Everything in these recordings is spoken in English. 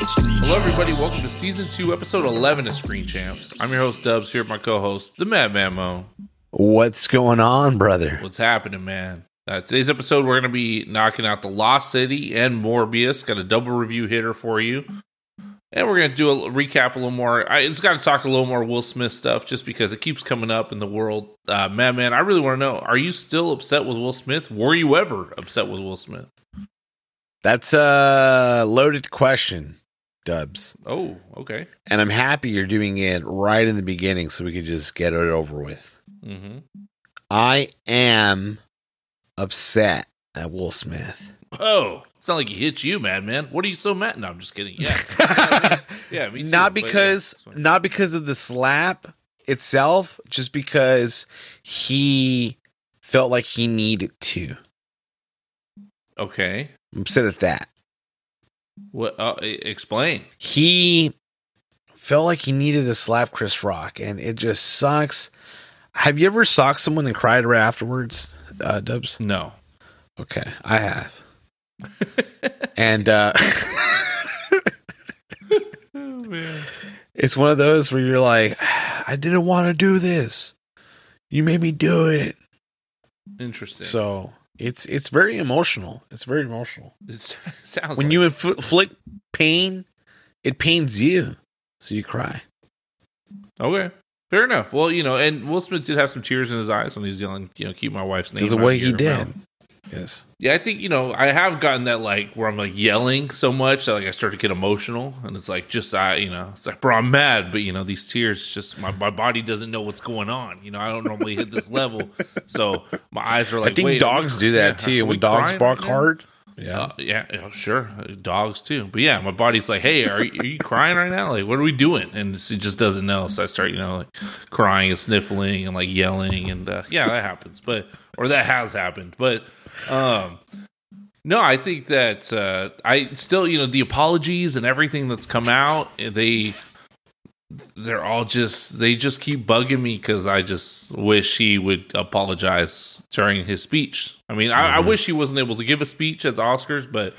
Hello, everybody. Welcome to season two, episode 11 of Screen Champs. I'm your host, Dubs, here with my co host, the Madman Mo. What's going on, brother? What's happening, man? Uh, today's episode, we're going to be knocking out The Lost City and Morbius. Got a double review hitter for you. And we're going to do a recap a little more. I just got to talk a little more Will Smith stuff just because it keeps coming up in the world. Uh, Madman, I really want to know are you still upset with Will Smith? Were you ever upset with Will Smith? That's a loaded question, Dubs. Oh, okay. And I'm happy you're doing it right in the beginning so we can just get it over with. Mm-hmm. I am upset at Will Smith. Oh, it's not like he hit you, Madman. What are you so mad? No, I'm just kidding. Yeah. yeah, me too, not but yeah, because not because of the slap itself, just because he felt like he needed to. Okay. I'm upset at that. What? Uh, explain. he felt like he needed to slap Chris Rock, and it just sucks. Have you ever socked someone and cried right afterwards, uh, Dubs? No. Okay, I have. and uh, Oh man. it's one of those where you're like, I didn't want to do this. You made me do it. Interesting. So it's it's very emotional. It's very emotional. it sounds When like- you infl- inflict pain, it pains you, so you cry. okay. Fair enough. Well, you know, and Will Smith did have some tears in his eyes when he was yelling, you know, keep my wife's name. Because of out what of he did. mouth. Yes. Yeah, I think you know I have gotten that like where I'm like yelling so much that like I start to get emotional, and it's like just I you know it's like bro I'm mad, but you know these tears just my, my body doesn't know what's going on. You know I don't normally hit this level, so my eyes are like. I think dogs do that yeah, too. When dogs bark right hard. Yeah. Uh, yeah, sure. Uh, Dogs too. But yeah, my body's like, hey, are you, are you crying right now? Like, what are we doing? And it just doesn't know. So I start, you know, like crying and sniffling and like yelling. And uh, yeah, that happens. But, or that has happened. But, um, no, I think that uh, I still, you know, the apologies and everything that's come out, they, they're all just, they just keep bugging me because I just wish he would apologize during his speech. I mean, I, I Mhm. wish he wasn't able to give a speech at the Oscars, but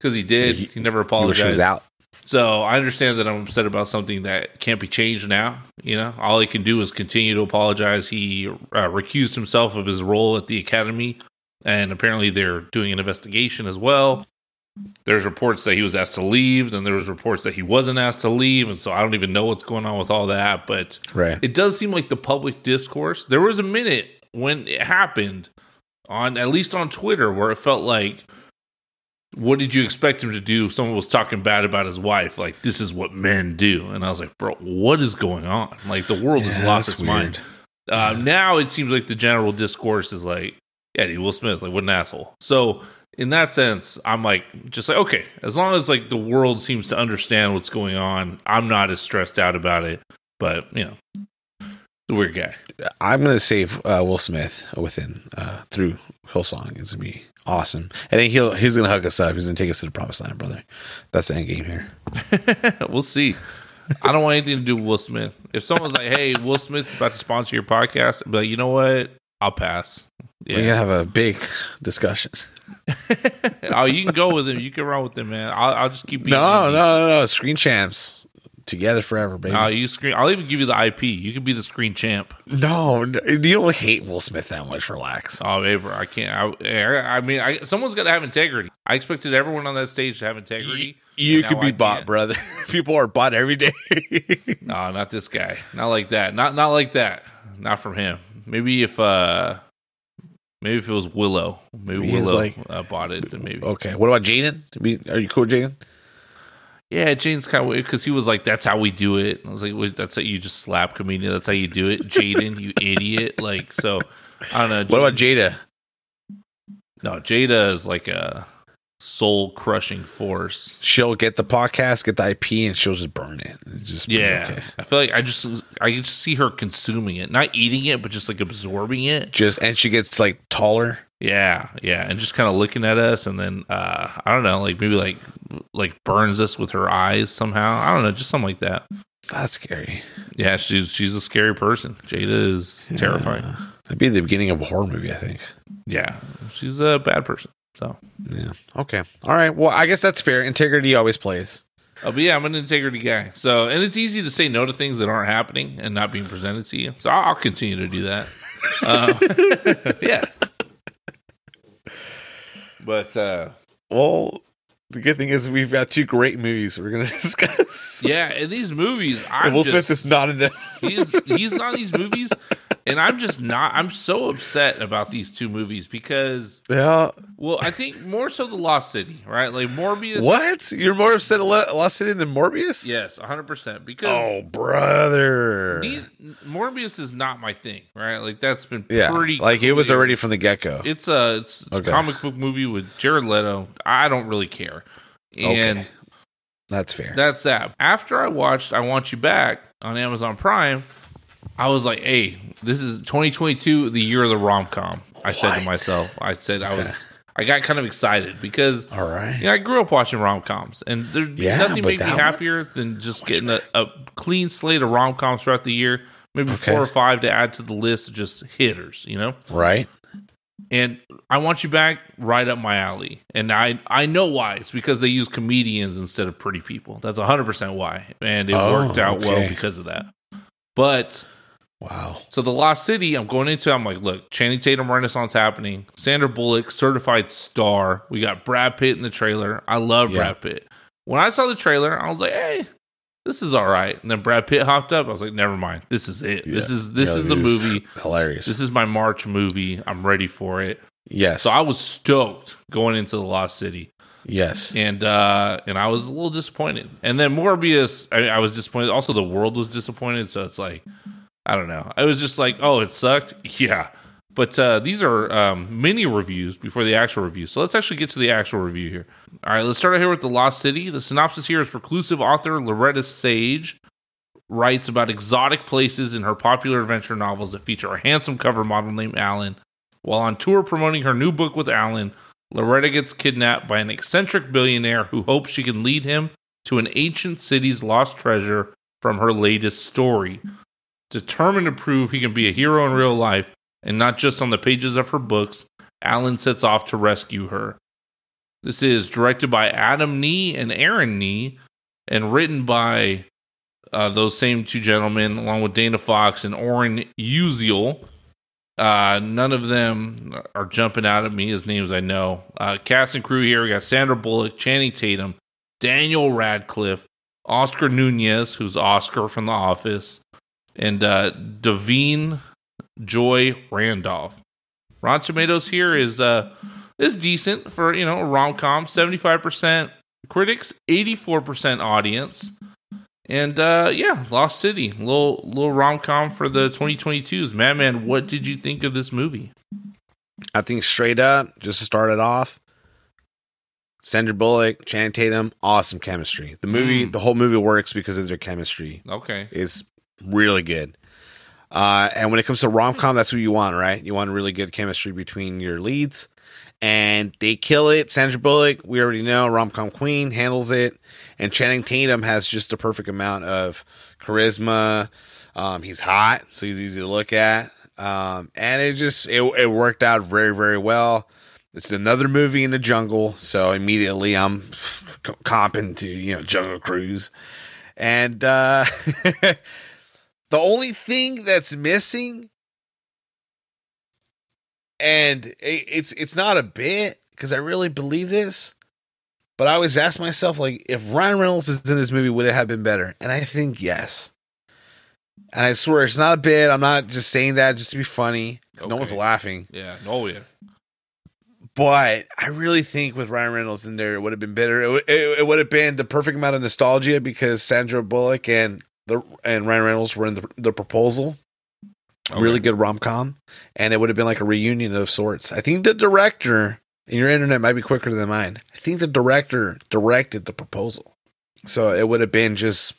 because he did, He- he, never apologized. he was out. So I understand that I'm upset about something that can't be changed now. You know, all he can do is continue to apologize. He uh, recused himself of his role at the Academy, and apparently they're doing an investigation as well. There's reports that he was asked to leave, and there was reports that he wasn't asked to leave, and so I don't even know what's going on with all that. But Right. it does seem like the public discourse. There was a minute when it happened on at least on Twitter where it felt like what did you expect him to do? Someone was talking bad about his wife, like this is what men do, and I was like, bro, what is going on? Like the world has lost its mind. Uh, Yeah. Now it seems like the general discourse is like, Eddie Will Smith, like what an asshole. So in that sense, I'm like, just like okay, as long as like the world seems to understand what's going on, I'm not as stressed out about it. But you know, the weird guy. I'm gonna save uh, Will Smith within uh, through Hillsong. It's gonna be awesome. I think he'll he's gonna hug us up. He's gonna take us to the promised land, brother. That's the end game here. we'll see. I don't want anything to do with Will Smith. If someone's like, "Hey, Will Smith's about to sponsor your podcast," I'd be like, you know what? I'll pass. We're gonna have a big discussion. oh, you can go with him. You can run with him, man. I'll, I'll just keep. being No, no, no, no. Screen champs together forever, baby. No, you screen. I'll even give you the IP. You can be the screen champ. no, you don't hate Will Smith that much. Relax. Oh, baby, I can't. I, I mean, I, someone's got to have integrity. I expected everyone on that stage to have integrity. You and could be I bought, can't. brother. People are bought every day. No, not this guy. Not like that. Not not like that. Not from him. Maybe if uh maybe if it was Willow. Maybe Willow like- uh, bought it. Then maybe. okay. What about Jaden? Are you cool, with Jaden? Yeah, Jaden's kind of weird because he was like, "That's how we do it." I was like, "Wait, "That's how you just slap comedian. That's how you do it, Jaden, you idiot." Like, so I don't know. What about Jada? No, Jada is like a soul crushing force. She'll get the podcast, get the IP, and she'll just burn it. Just Yeah, okay. I feel like I just I just see her consuming it, not eating it, but just like absorbing it. Just and she gets like taller. Yeah, yeah, and just kind of looking at us, and then uh I don't know, like maybe like like burns us with her eyes somehow. I don't know, just something like that. That's scary. Yeah, she's she's a scary person. Jada is terrifying. Yeah. That'd be the beginning of a horror movie, I think. Yeah, she's a bad person. So Yeah. Okay. All right. Well, I guess that's fair. Integrity always plays. Oh, but yeah, I'm an integrity guy. So, and it's easy to say no to things that aren't happening and not being presented to you. So I'll, I'll continue to do that. Uh, yeah. But uh, Well, the good thing is we've got two great movies we're going to discuss. yeah, in these movies, I'm Will just, Smith is not in them. he's he's not in these movies, and I'm just not. I'm so upset about these two movies because, Yeah. well, I think more so the Lost City, right? Like Morbius. What? You're more upset at Lo- Lost City than Morbius? Yes, 100 percent. Because Oh, brother. Morbius is not my thing, right? Like that's been yeah. pretty like it was already from the get go. It's a it's, it's Okay. a comic book movie with Jared Leto. I don't really care, and Okay. That's fair. that's that. After I watched "I Want You Back" on Amazon Prime, I was like, "Hey, this is 2022, the year of the rom com." I said to myself, I said I was, I got kind of excited because All right. yeah, I grew up watching rom coms, and there Yeah, nothing made me that one- happier than just getting a, a clean slate of rom coms throughout the year. Maybe Okay. four or five to add to the list of just hitters, you know. Right. And I want you back right up my alley, and I I know why. It's because they use comedians instead of pretty people. That's hundred percent why, and it Oh, worked out well because of that. But Wow. so the Lost City, I'm going into. I'm like, look, Channing Tatum Renaissance happening. Sandra Bullock, certified star. We got Brad Pitt in the trailer. I love Yeah. Brad Pitt. When I saw the trailer, I was like, hey, this is all right. And then Brad Pitt hopped up. I was like, never mind. This is it. This is this Yeah, is the movie. Hilarious. This is my March movie. I'm ready for it. yes. So I was stoked going into the Lost City, yes. and uh, and I was a little disappointed. And then Morbius, I, I was disappointed. Also, the world was disappointed. So it's like, I don't know. I was just like, oh, it sucked. Yeah. But uh, these are um, mini reviews before the actual review. So let's actually get to the actual review here. All right, let's start out here with The Lost City. The synopsis here is reclusive author Loretta Sage writes about exotic places in her popular adventure novels that feature a handsome cover model named Alan. While on tour promoting her new book with Alan, Loretta gets kidnapped by an eccentric billionaire who hopes she can lead him to an ancient city's lost treasure from her latest story. Determined to prove he can be a hero in real life and not just on the pages of her books, Alan sets off to rescue her. This is directed by Adam Nee and Aaron Nee and written by uh, those same two gentlemen, along with Dana Fox and Oren Uziel. Uh, none of them are jumping out at me as names I know. Uh, cast and crew here we got Sandra Bullock, Channing Tatum, Daniel Radcliffe, Oscar Nunez, who's Oscar from The Office, and uh, Da'Vine Joy Randolph. Rotten Tomatoes here is uh is decent for you know rom com. Seventy five percent critics, eighty four percent audience, and uh yeah, Lost City, little little rom com for the twenty twenty twos. Madman, what did you think of this movie? I think straight up, just to start it off, Sandra Bullock, Channing Tatum, awesome chemistry. The movie, Mm. the whole movie works because of their chemistry. Okay, is really good. Uh, and when it comes to rom com, that's what you want, right? You want really good chemistry between your leads, and they kill it. Sandra Bullock, we already know, rom com queen, handles it, and Channing Tatum has just the perfect amount of charisma. Um, he's hot, so he's easy to look at, um, and it just it, it worked out very very well. It's another movie in the jungle, so immediately I'm comping to you know Jungle Cruise, and uh, the only thing that's missing, and it, it's it's not a bit because I really believe this, but I always ask myself like, if Ryan Reynolds is in this movie, would it have been better? And I think yes. And I swear it's not a bit. I'm not just saying that just to be funny because no one's laughing. yeah, oh yeah, But I really think with Ryan Reynolds in there, it would have been better. It, it, it would have been the perfect amount of nostalgia because Sandra Bullock and the and Ryan Reynolds were in the, the proposal. Okay. Really good rom com, and it would have been like a reunion of sorts. I think the director, and your internet might be quicker than mine. I think the director directed the proposal, so it would have been just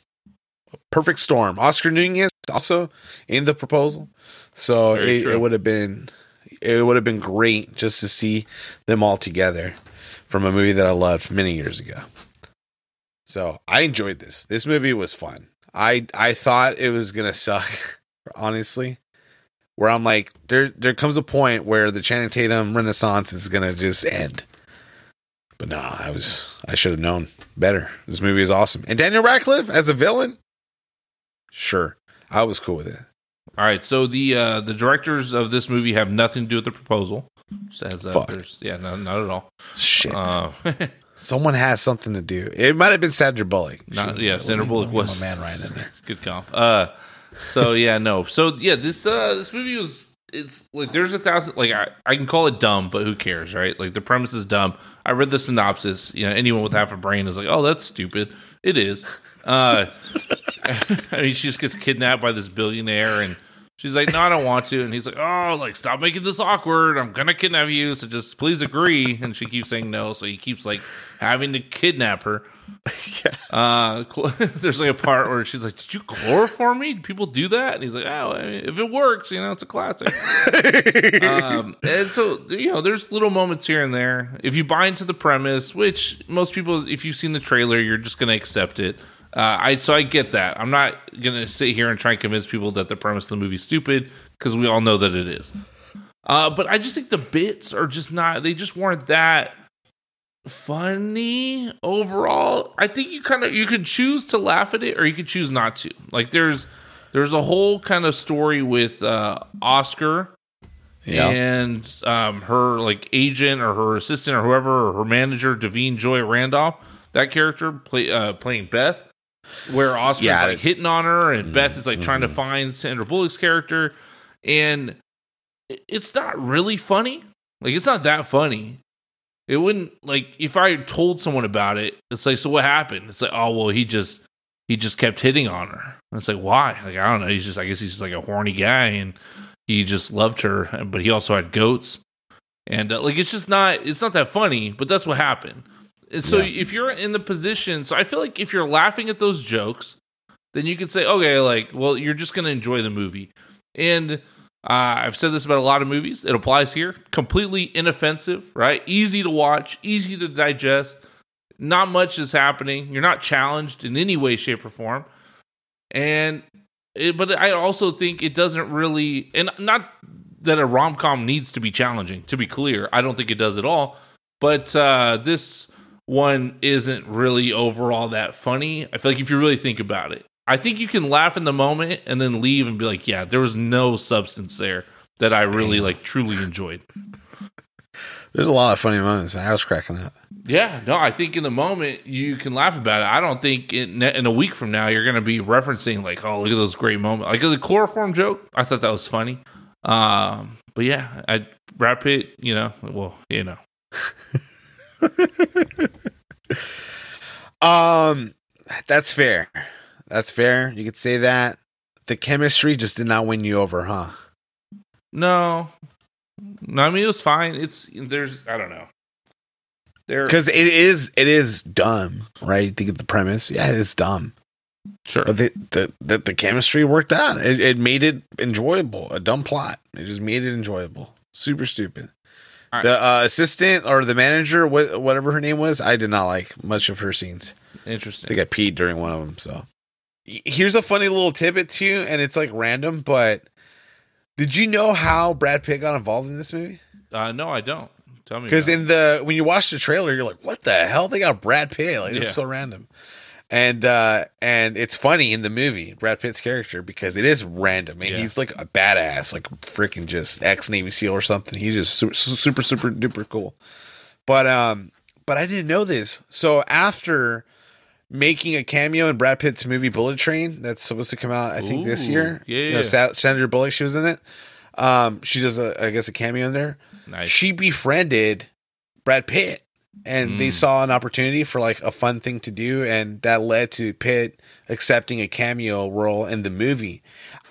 a perfect storm. Oscar Nunez also in the proposal, so Very it, true. it would have been it would have been great just to see them all together from a movie that I loved many years ago. So I enjoyed this. This movie was fun. I I thought it was gonna suck, honestly. Where I'm like, there there comes a point where the Channing Tatum renaissance is gonna just end. But no, I was I should have known better. This movie is awesome. And Daniel Radcliffe as a villain? Sure. I was cool with it. All right, so the uh, the directors of this movie have nothing to do with the proposal. Says Fuck. yeah, no, not at all. Shit. Uh, Someone has something to do. It might have been Sandra Bullock. Not yeah, Sandra Bullock let me get was a man Ryan in there. Good comp. Uh, so yeah, no. So yeah, this uh this movie was it's like there's a thousand like I, I can call it dumb, but who cares, right? Like the premise is dumb. I read the synopsis. You know, anyone with half a brain is like, oh, that's stupid. It is. Uh, I mean, she just gets kidnapped by this billionaire, and she's like, no, I don't want to. And he's like, oh, like stop making this awkward. I'm gonna kidnap you, so just please agree. And she keeps saying no, so he keeps like having to kidnap her. Yeah. Uh, there's like a part where she's like, "Did you chloroform me? Do people do that?" And he's like, "Oh, I mean, if it works, you know, it's a classic." um, and so you know, there's little moments here and there. If you buy into the premise, which most people, if you've seen the trailer, you're just gonna accept it. Uh, I so I get that. I'm not gonna sit here and try and convince people that the premise of the movie's stupid because we all know that it is. Uh, but I just think the bits are just not. They just weren't that funny overall. I think you kind of you could choose to laugh at it or you could choose not to. Like there's there's a whole kind of story with uh, Oscar Yeah. and um, her like agent or her assistant or whoever or her manager Da'Vine Joy Randolph. That character play uh, playing Beth, where Oscar's Yeah. like hitting on her and Beth is like trying to find Sandra Bullock's character, and it's not really funny. Like it's not that funny. It wouldn't like if I told someone about it. It's like, so what happened? It's like, oh well, he just he just kept hitting on her. And it's like, why? Like I don't know. He's just I guess he's just like a horny guy, and he just loved her, but he also had goats, and uh, like it's just not it's not that funny. But that's what happened. And so Yeah. if you're in the position, so I feel like if you're laughing at those jokes, then you could say, okay, like, well, you're just gonna enjoy the movie, and. Uh, I've said this about a lot of movies. It applies here. Completely inoffensive, right? Easy to watch, easy to digest. Not much is happening. You're not challenged in any way, shape, or form. And, it, but I also think it doesn't really, and not that a rom com needs to be challenging. To be clear, I don't think it does at all. But uh, this one isn't really overall that funny. I feel like if you really think about it, I think you can laugh in the moment and then leave and be like, yeah, there was no substance there that I really like truly enjoyed. There's a lot of funny moments. I was cracking up. Yeah, no, I think in the moment you can laugh about it. I don't think in, in a week from now you're going to be referencing like, oh, look at those great moments. Like the chloroform joke, I thought that was funny. Um, but yeah, I Brad it, you know, well, you know, Um, that's fair. That's fair. You could say that. The chemistry just did not win you over, huh? no, no. I mean, it was fine. It's there's, I don't know. There, Because it is, it is dumb, right? You think of the premise, yeah, it is dumb, sure, but the the the, the chemistry worked out. It, it made it enjoyable. A dumb plot, it just made it enjoyable. Super stupid. Right. The uh, assistant or the manager, wh- whatever her name was, I did not like much of her scenes. I interesting. think I peed during one of them. So here's a funny little tidbit too, and it's like random, but did you know how Brad Pitt got involved in this movie? Uh, no, I don't. Tell me Because in the when you watch the trailer, you're like, "What the hell? They got Brad Pitt? Like it's so random." And uh and it's funny in the movie Brad Pitt's character because it is random and Yeah. he's like a badass, like freaking just ex Navy SEAL or something. He's just super, super super duper cool. But um, but I didn't know this. So after making a cameo in Brad Pitt's movie Bullet Train, that's supposed to come out, I think this year. yeah, You know. Sandra Bullock, she was in it. Um, she does a, I guess, a cameo in there nice. she befriended Brad Pitt and they Mm. saw an opportunity for like a fun thing to do and that led to Pitt accepting a cameo role in the movie.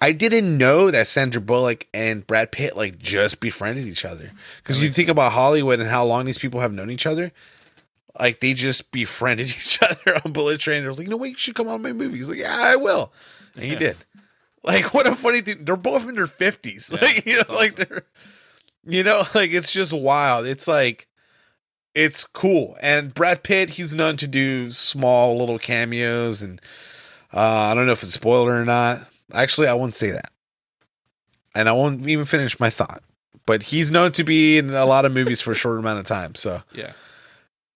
I didn't know that Sandra Bullock and Brad Pitt like just befriended each other. Cuz you think about Hollywood and how long these people have known each other. Like they just befriended each other on Bullet Train. I was like, "You know? You should come on my movie." He's like, "Yeah, I will." And he did. Like what a funny thing. They're both in their 50s. Yeah, like, you know, that's like they're you know, like it's just wild. It's like it's cool. And Brad Pitt, he's known to do small little cameos and uh I don't know if it's spoiler or not. Actually, I won't say that. And I won't even finish my thought. But he's known to be in a lot of movies for a short amount of time. So yeah.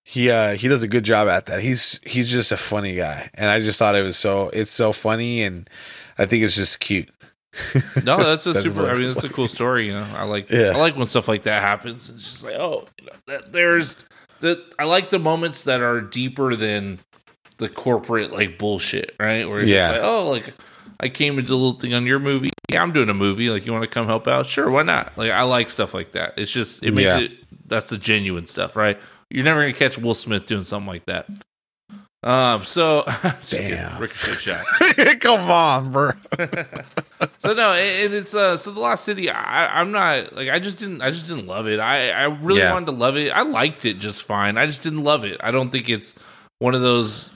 he uh he does a good job at that. He's he's just a funny guy, and I just thought it was so it's so funny, and I think it's just cute. No, that's a super. I mean, that's a cool story. You know, I like. Yeah. I like when stuff like that happens. It's just like, oh, you know, that, there's the. I like the moments that are deeper than the corporate like bullshit, right? Where it's Yeah. just like, oh, like I came and did a little thing on your movie. Yeah, I'm doing a movie. Like, you want to come help out? Sure, why not? Like, I like stuff like that. It's just it makes Yeah. it. That's the genuine stuff, right? You're never gonna catch Will Smith doing something like that. Um. So. Damn. ricochet shot. Come on, bro. so no, it, it's uh so the Lost City. I, I'm not like I just didn't I just didn't love it. I I really Yeah. wanted to love it. I liked it just fine. I just didn't love it. I don't think it's one of those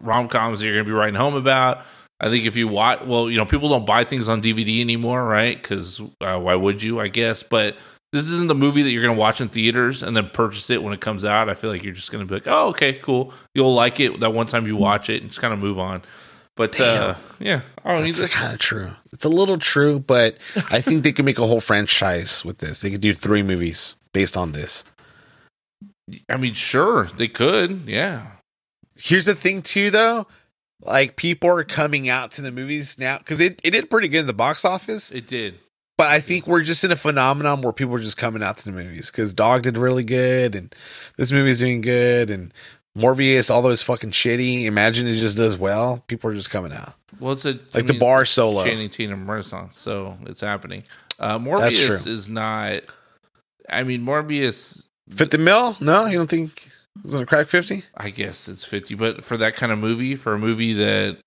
rom coms that you're gonna be writing home about. I think if you watch, well, you know, people don't buy things on DVD anymore, right? Because uh, why would you? I guess, but this isn't the movie that you're going to watch in theaters and then purchase it when it comes out. I feel like you're just going to be like, oh, okay, cool. You'll like it that one time you watch it and just kind of move on. But uh, yeah, I don't need It's kind of true. It's a little true, but I think they could make a whole franchise with this. They could do three movies based on this. I mean, sure, they could. Yeah. Here's the thing, too, though. Like people are coming out to the movies now because it, it did pretty good in the box office. It did. But I think we're just in a phenomenon where people are just coming out to the movies because Dog did really good and this movie's doing good and Morbius, although it's fucking shitty, imagine it just does well. People are just coming out. Well, it's a Like the bar solo. Channing Tatum Renaissance, so it's happening. Uh, Morbius is not. I mean, Morbius. 50 mil? No, you don't think it's gonna crack 50? I guess it's fifty, but for that kind of movie, for a movie that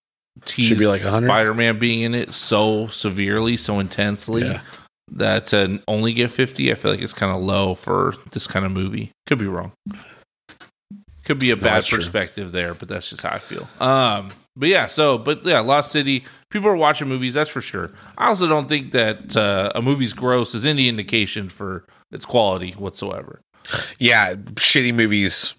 teased Should be like 100? Spider-Man being in it so severely, so intensely, Yeah. that to only get fifty, I feel like it's kind of low for this kind of movie. Could be wrong. Could be a bad true. perspective there, but that's just how I feel. Um, but yeah, so but yeah, Lost City. People are watching movies, that's for sure. I also don't think that uh, a movie's gross is any indication for its quality whatsoever. Yeah, shitty movies,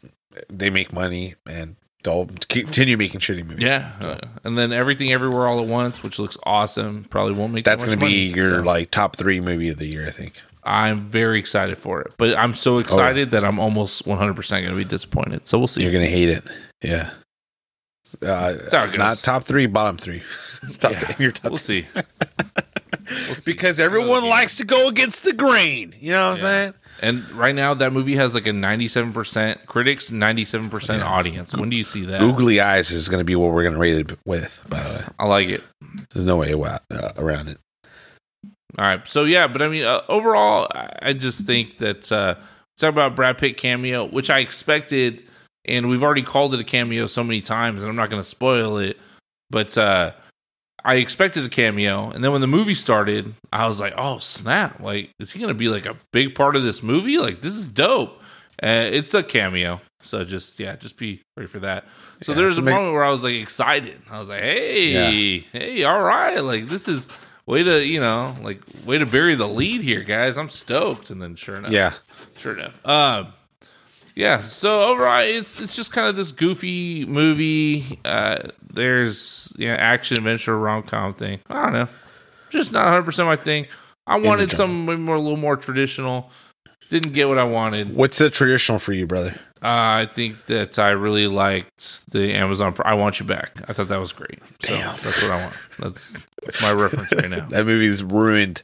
they make money and they'll continue making shitty movies. Yeah, uh, and then everything everywhere all at once, which looks awesome. Probably won't make That's going to be money, your so like top three movie of the year, I think. I'm very excited for it, but I'm so excited that I'm almost 100 percent going to be disappointed. So we'll see. You're going to hate it. Yeah. Uh, how it goes. not top three, bottom three. Top Yeah, your top we'll see. We'll see. because everyone likes to go against the grain. You know what I'm saying? And right now, that movie has like a 97 percent critics, 97 percent audience. When do you see that? Googly eyes is going to be what we're going to rate it with. By the way, I like it. there's no way uh, around it. All right. So yeah, but I mean, uh, overall, I I just think that uh, talk about Brad Pitt cameo, which I expected, and we've already called it a cameo so many times, and I'm not going to spoil it, but uh, I expected a cameo, and then when the movie started, I was like, oh snap! Like, is he going to be like a big part of this movie? Like, this is dope. Uh, it's a cameo, so just yeah, just be ready for that. So Yeah, there's a big- moment where I was like excited. I was like, hey, hey, all right, like this is way to you know like way to bury the lead here guys i'm stoked and then sure enough Yeah. sure enough um yeah so overall it's it's just kind of this goofy movie uh there's yeah action adventure rom-com thing i don't know just not 100% my thing i wanted something more a little more traditional didn't get what i wanted What's the traditional for you, brother? uh, I think that I really liked the Amazon. I want you back. I thought that was great. So Damn. that's what I want. That's that's my reference right now. That movie's ruined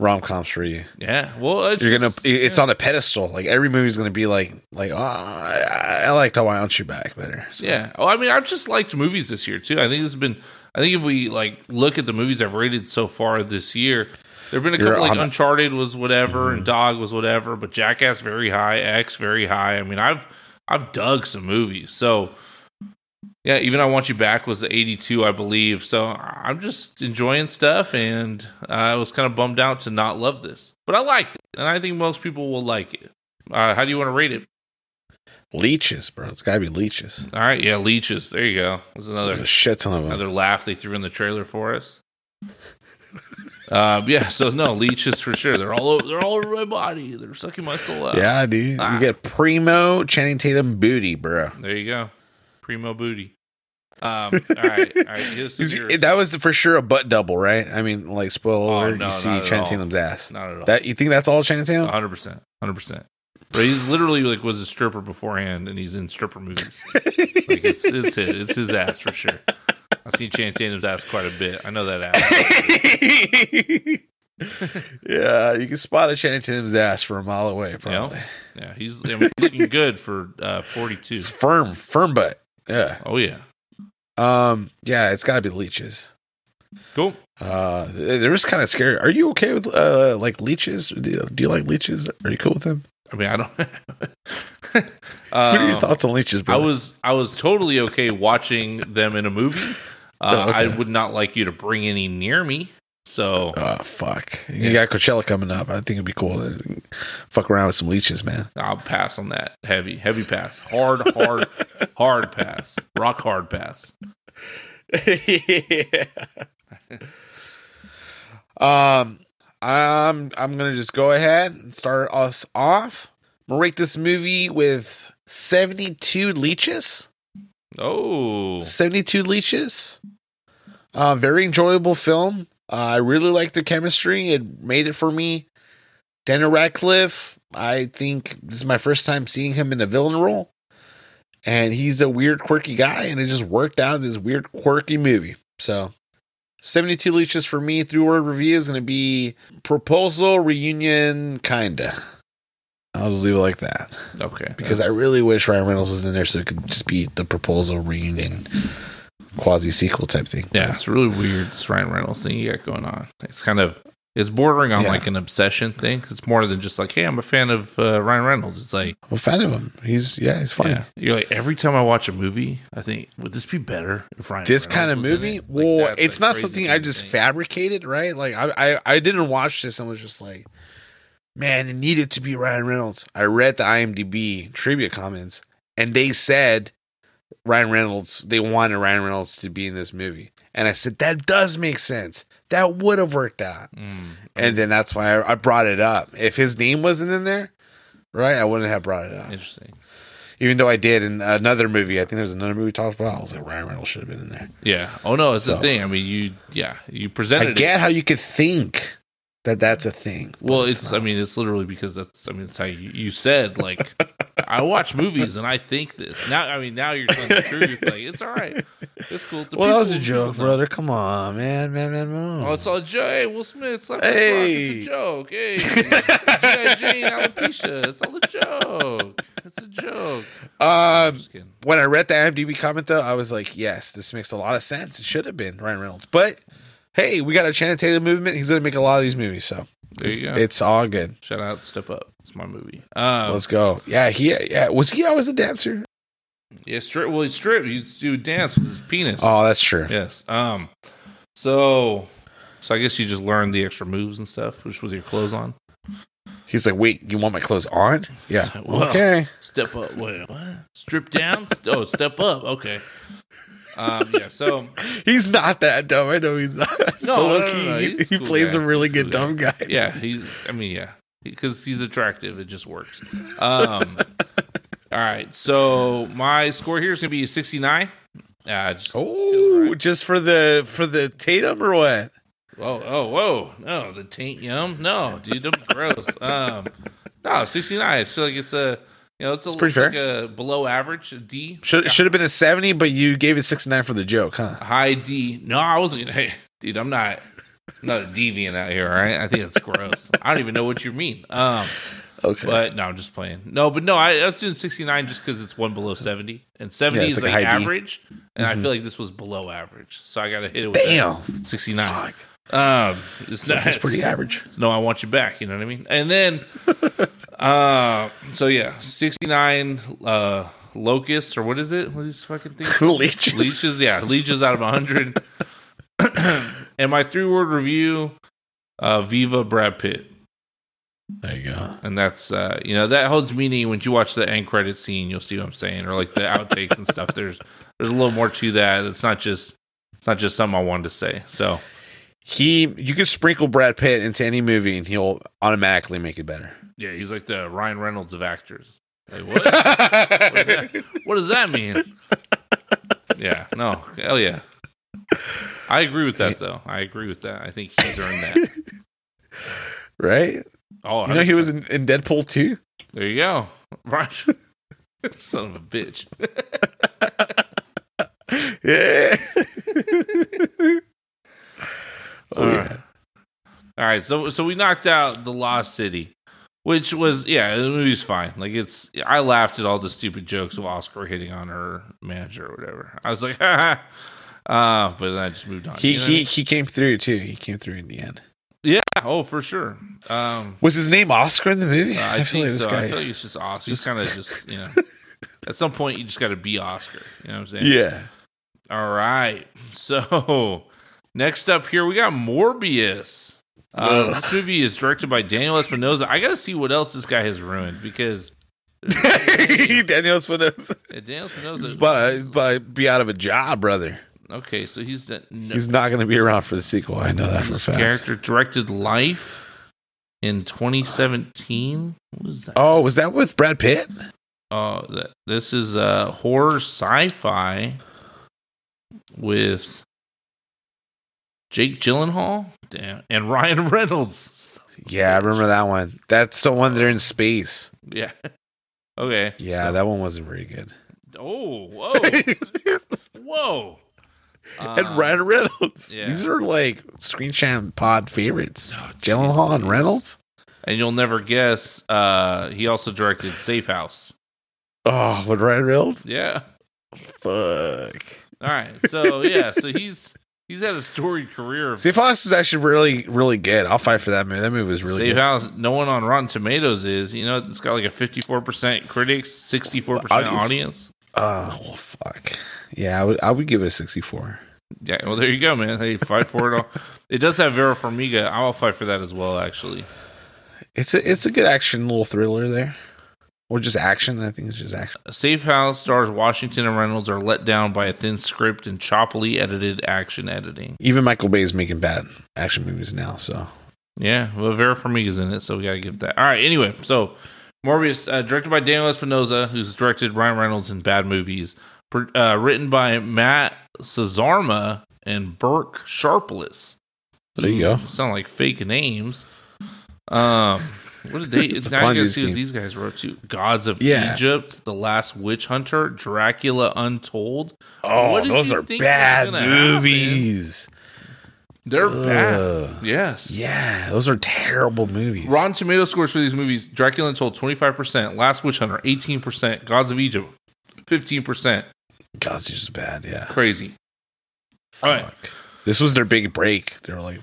rom coms for you. Yeah. Well, it's You're gonna. just- It's yeah. on a pedestal. Like every movie's gonna be like, like, oh, I, I liked I want you back better. So, Yeah. Oh, I mean, I've just liked movies this year too. I think it's been. I think if we like look at the movies I've rated so far this year, there've been a You're couple like Mm-hmm. Uncharted was whatever and Dog was whatever, but Jackass very high, X very high. I mean, I've I've dug some movies. So yeah, even I Want You Back was the 82, I believe. So I'm just enjoying stuff, and I was kind of bummed out to not love this, but I liked it, and I think most people will like it. Uh, how do you want to rate it? leeches, bro. It's gotta be leeches. All right, yeah, leeches. There you go. There's another There's shit ton of them. another laugh they threw in the trailer for us. um, yeah, so no leeches for sure. They're all over, they're all over my body. They're sucking my soul out. Yeah, dude. Ah. You get primo Channing Tatum booty, bro. there you go, primo booty. Um, all right, all right. Here's That was for sure a butt double, right? I mean, like spoiler Oh, no, you see not Channing. Tatum's ass. not at all. That you think that's all Channing Tatum? One hundred percent, hundred percent. But he's literally like was a stripper beforehand, and he's in stripper movies. like it's it's his, it's his ass for sure. I've seen Channing Tatum's ass quite a bit. I know that ass. yeah, you can spot a Channing Tatum's ass from a mile away, probably. Yeah, he's I mean, looking good for uh, 42. It's firm, firm butt. Yeah. Oh yeah, Um. Yeah, it's got to be leeches. cool. Uh, they're just kind of scary. Are you okay with uh like leeches? Do you, do you like leeches? Are you cool with them? I mean, I don't. What are your Um, thoughts on leeches, I was I was totally okay watching them in a movie. Uh, Oh, okay. I would not like you to bring any near me. So Oh fuck! You Yeah. got Coachella coming up. I think it'd be cool to fuck around with some leeches, man. I'll pass on that. Heavy, heavy pass. Hard, hard, hard pass. Rock hard pass. yeah. Um, I'm I'm gonna just go ahead and start us off. I'm gonna rate this movie with 72 leeches. Oh, 72 leeches. Uh, very enjoyable film. Uh, I really like their chemistry. It made it for me. Daniel Radcliffe. I think this is my first time seeing him in a villain role, and he's a weird, quirky guy, and it just worked out in this weird, quirky movie. So, 72 leeches for me. Three word review is going to be proposal reunion, kinda. I'll just leave it like that okay. because I really wish Ryan Reynolds was in there so it could just be the proposal reunion quasi sequel type thing. yeah, it's really weird. This Ryan Reynolds thing you got going on. It's kind of it's bordering on Yeah. like an obsession thing. It's more than just like, hey, I'm a fan of uh, Ryan Reynolds. It's like, I'm a fan of him. He's yeah, he's fine. yeah, you're like every time I watch a movie, I think, would this be better if Ryan? This Reynolds kind of movie, it? Like, well, it's like, not something I just to think. fabricated, right? Like I, I, I didn't watch this and was just like, man, it needed to be Ryan Reynolds. I read the IMDb trivia comments, and they said Ryan Reynolds. They wanted Ryan Reynolds to be in this movie, and I said that does make sense. That would have worked out. Mm. And then that's why I, I brought it up. If his name wasn't in there, right, I wouldn't have brought it up. Interesting. Even though I did in another movie, I think there's another movie we talked about. I was like, Ryan Reynolds should have been in there. Yeah. Oh no, it's So- the thing. I mean, you. Yeah, you presented. I get how you could think that that's a thing. Well, it's. I mean, it's literally because that's. I mean, it's how you, you said. Like, I watch movies and I think this. Now, I mean, now you're telling the truth. Like, it's all right. It's cool. The well, that was a joke, brother. Come on, man, man, man, man. Oh, it's all a joke. Hey, Will Smith. It's like Hey. it's a joke. Hey, G.I. Jane, alopecia. It's all a joke. It's a joke. Um, when I read the IMDb comment, though, I was like, yes, this makes a lot of sense. It should have been Ryan Reynolds, but hey, we got a Channing Tatum movement. He's gonna make a lot of these movies, so There you go. it's all good. Shout out, Step Up. It's my movie. Um, Let's go. Yeah, he yeah was he always a dancer? yeah, strip. Well, he strip. You do dance with his penis. Oh, that's true. Yes. Um. So, so I guess you just learned the extra moves and stuff, which with your clothes on. He's like, wait, you want my clothes on? Yeah. Well, okay. Step up. Wait, what? Strip down. Oh, step up. Okay. Um. Yeah. So He's not that dumb. I know he's not. No, no, no, no, he, he cool plays guy. a really He's good cool dumb guy. yeah, he's. I mean, yeah, because he's attractive. It just works. Um. all right. So my score here is gonna be sixty nine. Uh, just, Oh, Right. just for the for the Tatum or what? Oh, oh, whoa. No, the taint yum. No, dude, I'm gross. Um, no, 69. I feel like it's a, you know, it's, a, It's pretty it's like a below average, a D. Should should have been a seventy, but you gave it sixty nine for the joke, huh? High D. No, I wasn't gonna, hey, dude, I'm not, I'm not a deviant out here, all right? I think it's gross. I don't even know what you mean. Um, Okay. but no, I'm just playing. No, but no, I, I was doing 69 just because it's one below 70. And 70 Yeah, is like like, a high D. average. And I Mhm. feel like this was below average. So I got to hit it with Damn. 69. Fuck. Um, it's not, That's pretty average. It's no, I want you back. You know what I mean? And then, uh, so yeah, sixty nine uh locusts or what is it? What are these fucking things? Leeches. Leeches, yeah, leeches out of hundred. and my three word review, uh, Viva Brad Pitt, There you go. and that's uh, you know that holds meaning when you watch the end credit scene. You'll see what I'm saying, or like the outtakes and stuff. There's there's a little more to that. It's not just it's not just something I wanted to say. So He, you could sprinkle Brad Pitt into any movie, and he'll automatically make it better. yeah, he's like the Ryan Reynolds of actors. Like what? What does that, what does that mean? Yeah, no, hell yeah. I agree with that though. I agree with that. I think he's earned that. right? Oh, You know, he was in, in Deadpool too. There you go. Right. Son of a bitch. Yeah. Oh All yeah. right. All right, so so we knocked out the Lost City, which was yeah, the movie's fine. Like it's I laughed at all the stupid jokes of Oscar hitting on her manager or whatever. I was like, ha uh, but then I just moved on. He You know? he he came through too. He came through in the end. yeah, oh for sure. Um, Was his name Oscar in the movie? uh, I, feel think like this so. guy. I feel like it's just Oscar. He's kind of just you know, at some point you just got to be Oscar. You know what I'm saying? yeah. All right. So next up here we got Morbius. Uh, this movie is directed by Daniel Espinosa. I got to see what else this guy has ruined because Daniel Espinosa. uh, Daniel Espinosa. He's about, to, he's about to be out of a job, brother. okay, so he's the no, He's not going to be around for the sequel. I know that for a fact. character directed Life in 2017. What was that? Oh, was that with Brad Pitt? Oh, that this is uh horror sci-fi with Jake Gyllenhaal, damn, and Ryan Reynolds. Yeah, I remember that one. That's the one they're in space. Yeah. Okay. Yeah, so- that one wasn't very good. Oh, whoa, whoa. and Uh, Ryan Reynolds. yeah. These are like Screen Champ Pod favorites. Oh, Gyllenhaal and Reynolds. And you'll never guess. Uh, he also directed Safe House. Oh, with Ryan Reynolds? Yeah. Fuck. All right. So yeah. So he's he's had a storied career. Safe House is actually really, really good. I'll fight for that movie. That movie was really Safe good. House. No one on Rotten Tomatoes is. You know, it's got like a fifty-four percent critics, sixty-four percent Audience. Oh, well, fuck. Yeah, I would, I would give it a 64. Yeah. Well, there you go, man. Hey, fight for it all. It does have Vera Farmiga. I'll fight for that as well. Actually. It's a, it's a good action little thriller there. Or just action. I think it's just action. Safe House stars Washington and Reynolds are let down by a thin script and choppily edited action editing. Even Michael Bay is making bad action movies now, so. Yeah, well, Vera Farmiga's in it, so we got to give that. All right, anyway, so Morbius, uh, directed by Daniel Espinosa, who's directed Ryan Reynolds in bad movies, uh, written by Matt Sazama and Burke Sharpless. There you go. Sound like fake names. Um, what did they? It's It's got to see what these guys wrote too. Gods of Yeah. Egypt, The Last Witch Hunter, Dracula Untold. Oh, those are bad gonna happen? movies. They're Ugh. bad. Yes. Yeah, those are terrible movies. Rotten Tomato scores for these movies: Dracula Untold twenty five percent, Last Witch Hunter eighteen percent, Gods of Egypt fifteen percent. God's just bad. Yeah. Crazy. All right. This was their big break. They were like,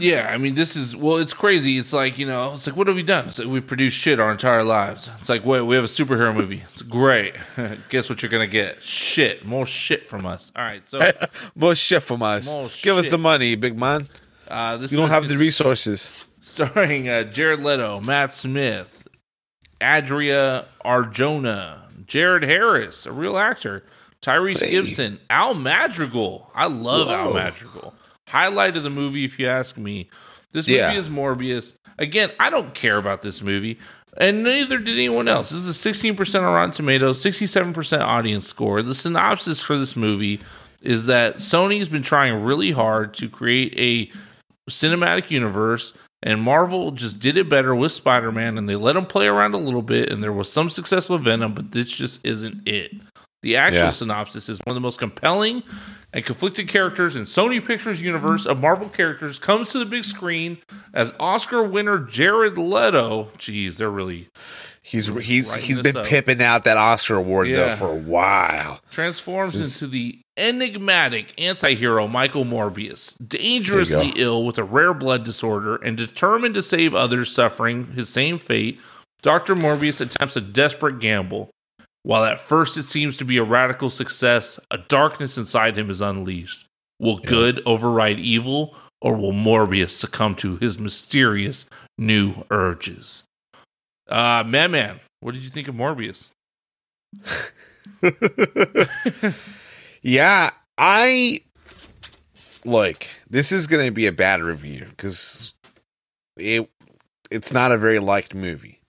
Yeah, I mean, this is well, it's crazy. It's like you know, it's like what have we done? It's like we produced shit our entire lives. It's like wait, we have a superhero movie. It's great. Guess what you're gonna get? Shit, more shit from us. All right, so more shit from us. Give us the money, big man. uh, this You don't have the resources. starring uh, Jared Leto, Matt Smith, Adria Arjona, Jared Harris, a real actor, Tyrese Hey. Gibson, Al Madrigal. I love Al Madrigal. Highlight of the movie, if you ask me. This movie Yeah. is Morbius. Again, I don't care about this movie, and neither did anyone else. This is a 16% on Rotten Tomatoes, 67% audience score. The synopsis for this movie is that Sony's been trying really hard to create a cinematic universe and Marvel just did it better with Spider-Man and they let them play around a little bit and there was some success with Venom but this just isn't it. The actual Yeah. synopsis is one of the most compelling and conflicted characters in Sony Pictures universe of Marvel characters comes to the big screen as Oscar winner Jared Leto. Jeez, they're really He's he's he's been up. pipping out that Oscar award Yeah. though for a while. transforms Since- into the enigmatic anti-hero Michael Morbius, dangerously ill with a rare blood disorder and determined to save others suffering his same fate. Dr. Morbius attempts a desperate gamble. While at first it seems to be a radical success, a darkness inside him is unleashed. Will good override evil, or will Morbius succumb to his mysterious new urges? Uh, man, man, what did you think of Morbius? yeah, I look. This is going to be a bad review because it it's not a very liked movie.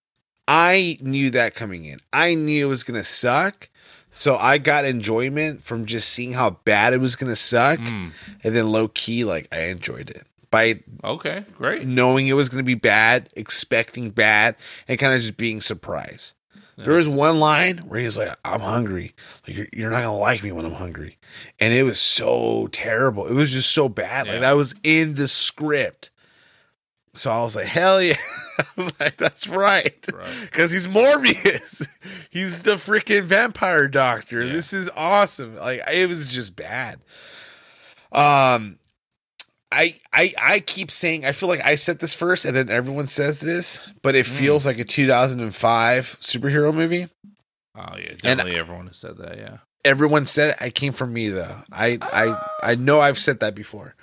I knew that coming in. I knew it was going to suck. So I got enjoyment from just seeing how bad it was going to suck, Mm. and then low key, like I enjoyed it. by Okay, great. knowing it was going to be bad, expecting bad, and kind of just being surprised. There was one line where he's like, "I'm hungry. Like you're, you're not gonna like me when I'm hungry," and it was so terrible. It was just so bad. Yeah. Like that was in the script. So I was like, "Hell yeah!" I was like, "That's right," Right. because he's Morbius. he's the freaking vampire doctor. Yeah. This is awesome. Like it was just bad. Um, I I I keep saying I feel like I said this first, and then everyone says this, but it Mm. feels like a 2005 superhero movie. Oh yeah, definitely everyone has said that. Yeah. Everyone said it. I came from me though. I I I know I've said that before,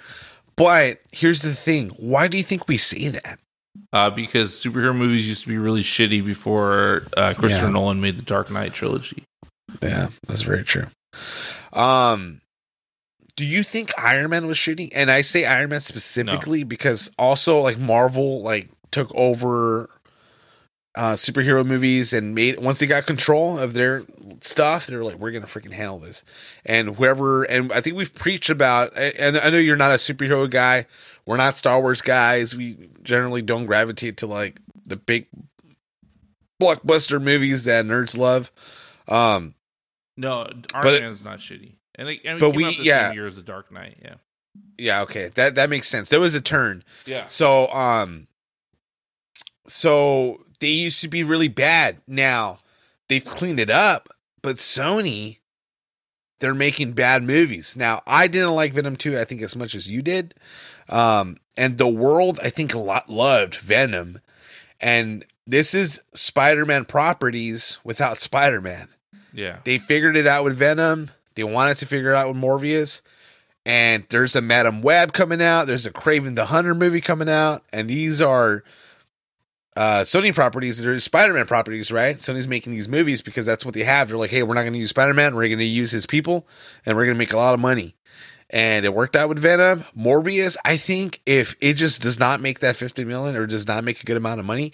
but here's the thing: why do you think we say that? Uh, because superhero movies used to be really shitty before uh, Christopher Yeah. Nolan made the Dark Knight trilogy. Yeah, that's very true. Um, do you think Iron Man was shitty? And I say Iron Man specifically because also like Marvel like took over uh superhero movies and made once they got control of their stuff, they're like, we're gonna freaking handle this. And whoever and I think we've preached about and I know you're not a superhero guy. We're not Star Wars guys. We generally don't gravitate to like the big blockbuster movies that nerds love. Um No, Iron Man's not shitty. And it, and But we- yeah. same year as the Dark Knight. Yeah. Yeah, okay. That that makes sense. There was a turn. Yeah. So um so they used to be really bad. Now they've cleaned it up, but Sony they're making bad movies. Now, I didn't like Venom 2 I think as much as you did. Um and the world I think a lot loved Venom. And this is Spider-Man properties without Spider-Man. Yeah. They figured it out with Venom. They wanted to figure it out with Morbius. And there's a Madame Web coming out. There's a Kraven the Hunter movie coming out. And these are uh, Sony properties. They're Spider Man properties, right? Sony's making these movies because that's what they have. They're like, hey, we're not going to use Spider Man. We're going to use his people and we're going to make a lot of money. And it worked out with Venom. Morbius, I think if it just does not make that 50 million or does not make a good amount of money,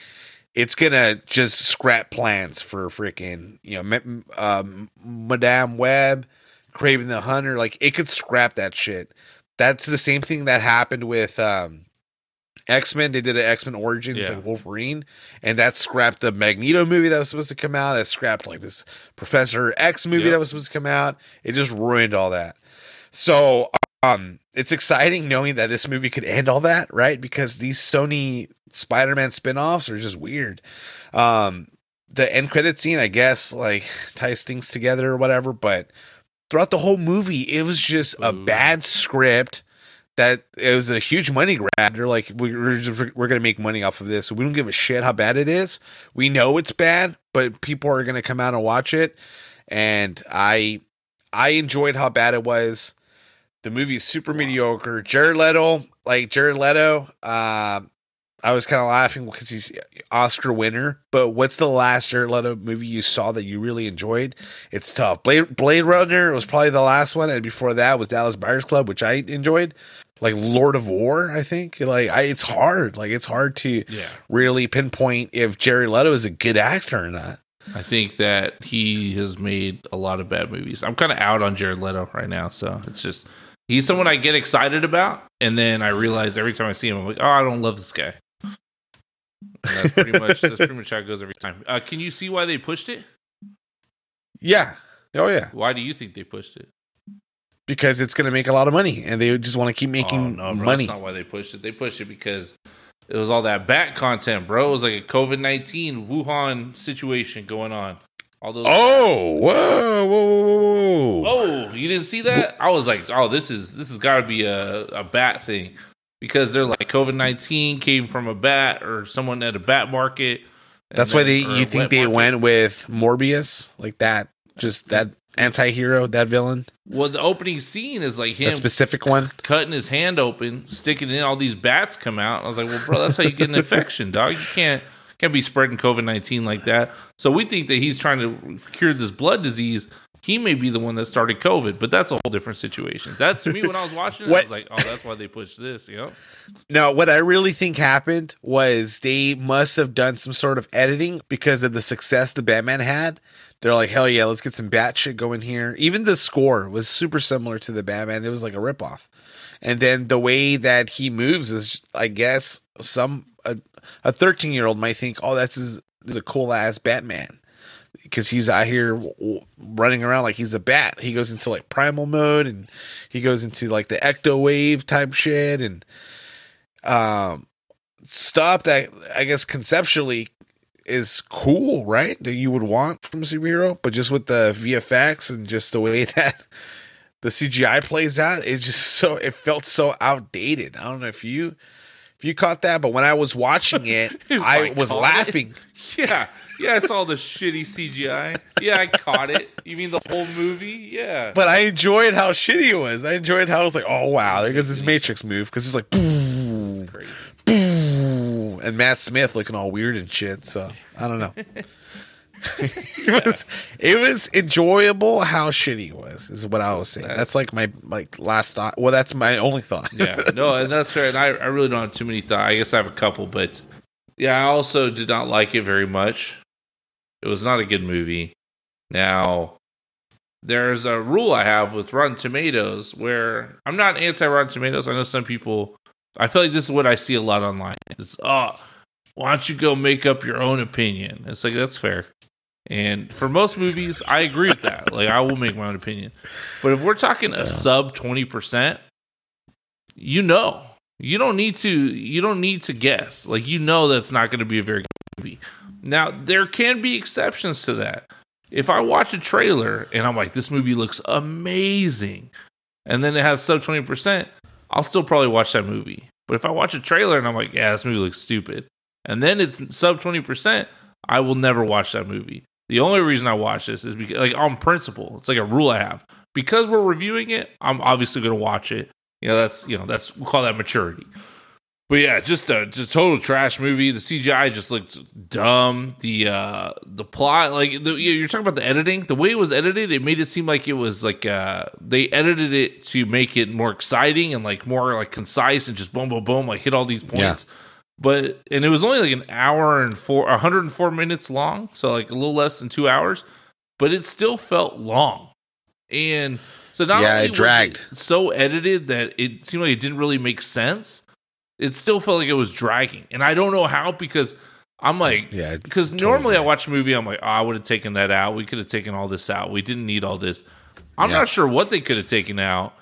it's gonna just scrap plans for freaking you know um, Madame Web, Kraven the Hunter. Like it could scrap that shit. That's the same thing that happened with um, X Men. They did an X Men Origins Yeah. like Wolverine, and that scrapped the Magneto movie that was supposed to come out. That scrapped like this Professor X movie Yep. that was supposed to come out. It just ruined all that. So um it's exciting knowing that this movie could end all that, right? Because these Sony Spider-Man spin-offs are just weird. Um the end credit scene, I guess, like ties things together or whatever, but throughout the whole movie, it was just a Ooh. bad script that it was a huge money grab. They're like, we're we're to make money off of this. We don't give a shit how bad it is. We know it's bad, but people are to come out and watch it. And I, I enjoyed how bad it was. The movie's super mediocre. Jared Leto, like Jared Leto, uh, I was kind of laughing because he's Oscar winner. But what's the last Jared Leto movie you saw that you really enjoyed? It's tough. Blade Blade Runner was probably the last one, and before that was Dallas Buyers Club, which I enjoyed. Like Lord of War, I think. Like I, it's hard. Like it's hard to Yeah. really pinpoint if Jared Leto is a good actor or not. I think that he has made a lot of bad movies. I'm kind of out on Jared Leto right now, so it's just he's someone I get excited about, and then I realize every time I see him, I'm like, oh, I don't love this guy. And that's pretty much that's pretty much how it goes every time. Uh, can you see why they pushed it? Yeah. Oh yeah. Why do you think they pushed it? Because it's going to make a lot of money, and they just want to keep making oh, no, bro, money. That's not why they pushed it. They pushed it because it was all that bat content, bro. It was like a COVID nineteen Wuhan situation going on. All those. Oh, whoa, whoa, whoa, whoa, whoa! Oh, you didn't see that? I was like, oh, this is this has got to be a, a bat thing because they're like COVID nineteen came from a bat or someone at a bat market. That's why they. You think they market. went with Morbius like that? Just that anti-hero, that villain, Well, the opening scene is like him that specific one. cutting his hand open, sticking it in. All these bats come out. I was like, well, bro, that's how you get an infection, dog. You can't can't be spreading COVID nineteen like that. So we think that he's trying to cure this blood disease. He may be the one that started COVID, but that's a whole different situation. That's to me when I was watching it, I was like, oh, that's why they pushed this. You know? No, what I really think happened was they must have done some sort of editing because of the success the Batman had. They're like, hell yeah, let's get some bat shit going here. Even the score was super similar to the Batman. It was like a ripoff. and then the way that he moves is, I guess, some a, a 13 year old might think, oh, that's is, is a cool ass Batman because he's out here w- running around like he's a bat. He goes into like primal mode and he goes into like the ecto wave type shit and um stuff that I guess conceptually is cool, right? That you would want from a superhero, but just with the VFX and just the way that the CGI plays out, it just so it felt so outdated. I don't know if you if you caught that, but when I was watching it, I I was caught it? laughing. Yeah. Yeah, I saw the shitty CGI. Yeah, I caught it. You mean the whole movie? Yeah. But I enjoyed how shitty it was. I enjoyed how it was like, oh wow, there goes this Matrix move because it's like, boom, boom, and Matt Smith looking all weird and shit. So I don't know. it was it was enjoyable how shitty it was. Is what I was saying. That's, that's- like my like last thought. Well, that's my only thought. yeah, no, and that's fair. And I, I really don't have too many thoughts. I guess I have a couple, but yeah, I also did not like it very much. It was not a good movie. Now, there's a rule I have with Rotten Tomatoes where I'm not anti Rotten Tomatoes. I know some people. I feel like this is what I see a lot online. It's oh, why don't you go make up your own opinion? It's like that's fair. And for most movies, I agree with that. Like I will make my own opinion. But if we're talking a sub twenty percent, you know you don't need to you don't need to guess like you know that's not going to be a very good movie now there can be exceptions to that if i watch a trailer and i'm like this movie looks amazing and then it has sub 20% i'll still probably watch that movie. But if i watch a trailer and i'm like yeah this movie looks stupid and then it's sub 20% i will never watch that movie. The only reason i watch this is because like on principle. It's like a rule i have. Because we're reviewing it i'm obviously going to watch it. You know, that's you know, that's we'll call that maturity. But yeah, just a just total trash movie. The CGI just looked dumb. The uh the plot, like the, you're talking about the editing, the way it was edited, it made it seem like it was like uh they edited it to make it more exciting and like more like concise and just boom boom boom like hit all these points. But and it was only like an hour and four, 104 minutes long, so like a little less than two hours. But it still felt long, and so not Yeah, only it was dragged. so edited that it seemed like it didn't really make sense. It still felt like it was dragging, and I don't know how because I'm like, Yeah, because totally normally I watch a movie, I'm like, oh, I would have taken that out. We could have taken all this out. We didn't need all this. I'm Yeah. not sure what they could have taken out,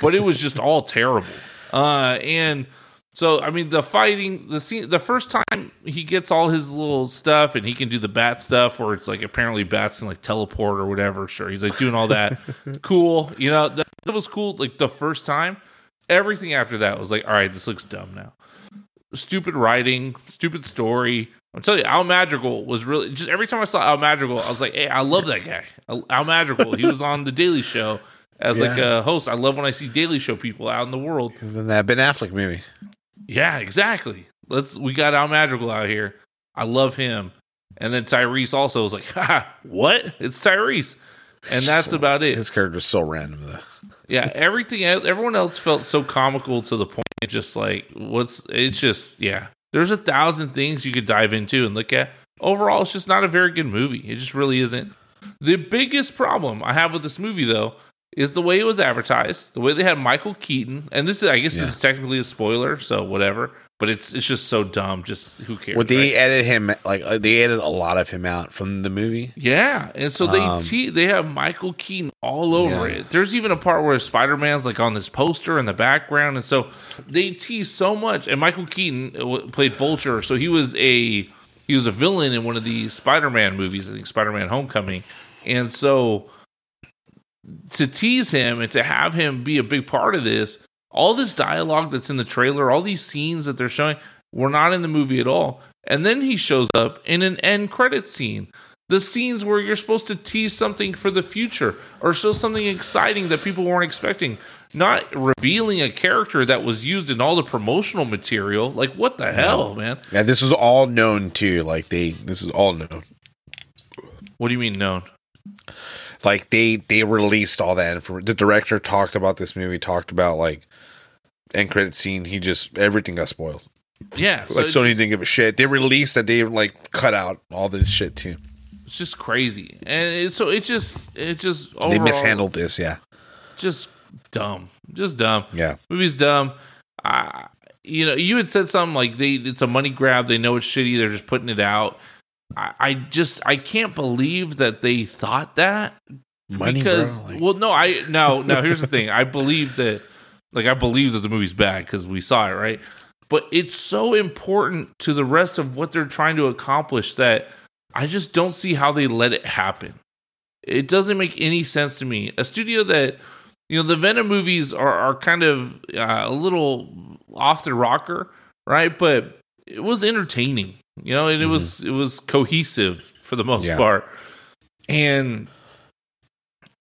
but it was just all terrible. Uh, and so, I mean, the fighting, the scene, the first time he gets all his little stuff and he can do the bat stuff where it's like apparently bats can like teleport or whatever. Sure. He's like doing all that. cool. You know, that, that was cool. Like the first time. Everything after that was like, all right, this looks dumb now. Stupid writing, stupid story. I'm telling you, Al Madrigal was really just every time I saw Al Madrigal, I was like, hey, I love that guy. Al Madrigal. He was on the Daily Show as like a host. I love when I see Daily Show people out in the world. Was in that Ben Affleck movie. Yeah, exactly. Let's we got Al Madrigal out here. I love him. And then Tyrese also was like, ha, what? It's Tyrese. And that's So- about it. His character character's so random though. Yeah, everything everyone else felt so comical to the point it just like what's it's just yeah. There's a thousand things you could dive into and look at. Overall, it's just not a very good movie. It just really isn't. The biggest problem I have with this movie though is the way it was advertised, the way they had Michael Keaton, and this is I guess Yeah. this is technically a spoiler, so whatever. But it's it's just so dumb. Just who cares? Would they right? edit him like uh, they edited a lot of him out from the movie? Yeah, and so they Um, te- they have Michael Keaton all over Yeah. it. There's even a part where Spider Man's like on this poster in the background, and so they tease so much. And Michael Keaton uh, played Vulture, so he was a he was a villain in one of the Spider Man movies, I think Spider Man Homecoming, and so to tease him and to have him be a big part of this, all this dialogue that's in the trailer, all these scenes that they're showing, were not in the movie at all. And then he shows up in an end credit scene. The scenes where you're supposed to tease something for the future or show something exciting that people weren't expecting, not revealing a character that was used in all the promotional material. Like, what the hell, man? Yeah, this is all known too. Like they, this is all known. What do you mean known? Like they, they released all that. For the director talked about this movie, talked about like end credit scene. He just everything got spoiled. Yeah, so like Sony just- didn't give a shit. They released that they like cut out all this shit too. it's just crazy, and it, so it just it just They mishandled this. Yeah, just dumb, just dumb. Yeah. movie's dumb. I, you know, you had said something like they it's a money grab. They know it's shitty. They're just putting it out. I, I just I can't believe that they thought that Money, because bro. Like, well no I no no here's the thing I believe that like I believe that the movie's bad because we saw it right? But it's so important to the rest of what they're trying to accomplish that I just don't see how they let it happen. It doesn't make any sense to me. A studio that you know the Venom movies are are kind of uh, a little off the rocker right? But it was entertaining you know and it was it was cohesive for the most Yeah. part. And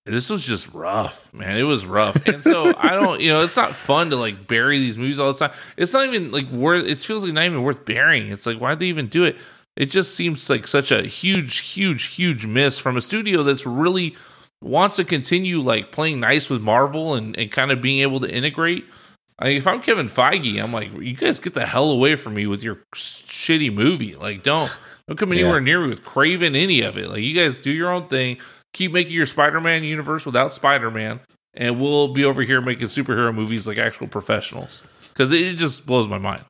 this was just rough, man. It was rough. And so I don't, you know, it's not fun to like bury these movies all the time. It's not even like worth it feels like not even worth burying. It's like why'd they even do it? It just seems like such a huge, huge, huge miss from a studio that's really wants to continue like playing nice with Marvel and, and kind of being able to integrate. I mean, if I'm Kevin Feige, I'm like, you guys get the hell away from me with your shitty movie. Like, don't don't come anywhere Yeah. near me with Kraven any of it. Like, you guys do your own thing. Keep making your Spider-Man universe without Spider-Man, and we'll be over here making superhero movies like actual professionals. Because it just blows my mind.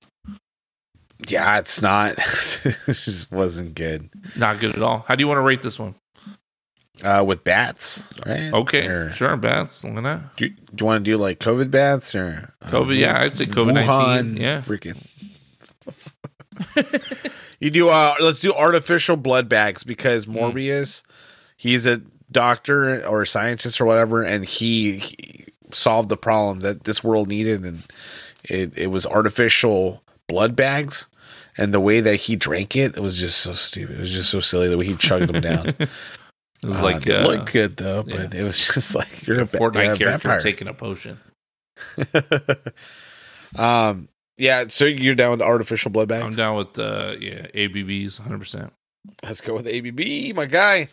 yeah, it's not. it just wasn't good. Not good at all. How do you want to rate this one? Uh, with bats, right? Okay, Or- sure, bats. Look at that. Do, do you want to do like COVID bats or uh, COVID, yeah, I'd say COVID-19, yeah. freaking. you do. Uh, let's do artificial blood bags because Hmm. Morbius, he's a doctor or a scientist or whatever, and he, he solved the problem that this world needed, and it it was artificial blood bags. And the way that he drank it, it was just so stupid. It was just so silly the way he chugged them down. It was Uh, like it uh, looked good though, but it was just like you're a a, Fortnite yeah, character vampire. taking a potion. um, yeah. So you're down with artificial blood bags. I'm down with uh, yeah ABBs 100. percent Let's go with ABB, my guy.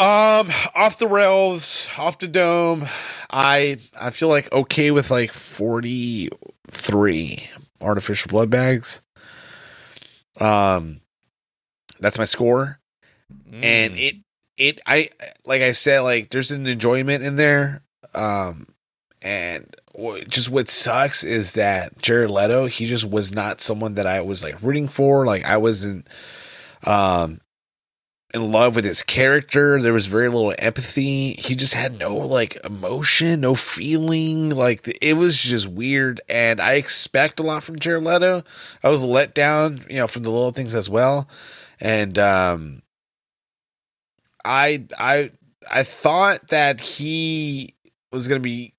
Um, off the rails, off the dome. I I feel like okay with like forty three artificial blood bags. Um, that's my score, Mm. and it it I like I said like there's an enjoyment in there. Um, and just what sucks is that Jared Leto he just was not someone that I was like rooting for. Like I wasn't um in love with his character. There was very little empathy. He just had no like emotion, no feeling. Like it was just weird. And I expect a lot from Jared Leto. I was let down, you know, from the little things as well. And um I I I thought that he was gonna be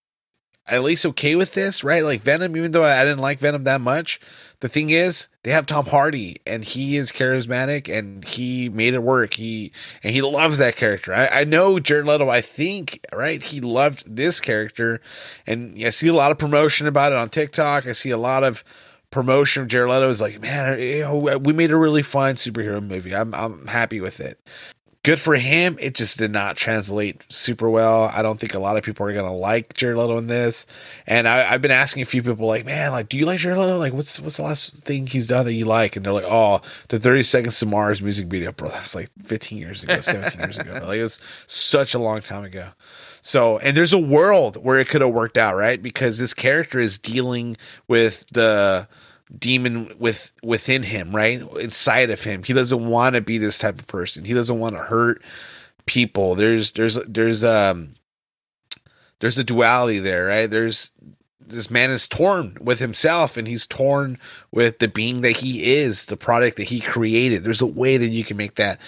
at least okay with this, right? Like Venom, even though I didn't like Venom that much, the thing is they have Tom Hardy and he is charismatic and he made it work. He and he loves that character. I, I know Jared Leto, I think, right? He loved this character. And I see a lot of promotion about it on TikTok. I see a lot of promotion of Jared Leto is like, man, you know, we made a really fun superhero movie. I'm I'm happy with it good for him. It just did not translate super well. I don't think a lot of people are gonna like Jared Leto in this. And I, I've been asking a few people, like, man, like, do you like Jared Leto? Like, what's what's the last thing he's done that you like? And they're like, oh, the Thirty Seconds to Mars music video, bro. That was like 15 years ago, 17 years ago. Like, it was such a long time ago. So, and there's a world where it could have worked out, right? Because this character is dealing with the demon with within him, right? Inside of him. He doesn't want to be this type of person. He doesn't want to hurt people. There's there's there's um there's a duality there, right? There's this man is torn with himself and he's torn with the being that he is, the product that he created. There's a way that you can make that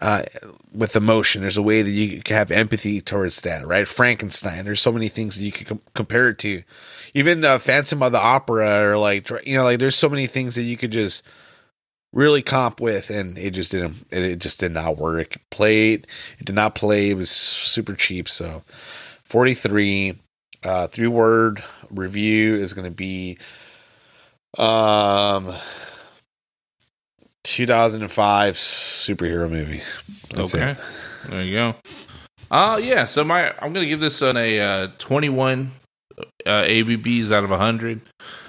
uh, with emotion. There's a way that you can have empathy towards that, right? Frankenstein. There's so many things that you could com- compare it to. Even uh, Phantom of the Opera, or like you know, like there's so many things that you could just really comp with, and it just didn't. It, just did not work. It played. It did not play. It was super cheap. So, 43, uh, three word review is going to be, um. 2005 superhero movie. That's okay, it. there you go. Uh yeah. So my I'm gonna give this one a uh, 21 uh, ABBs out of a 100,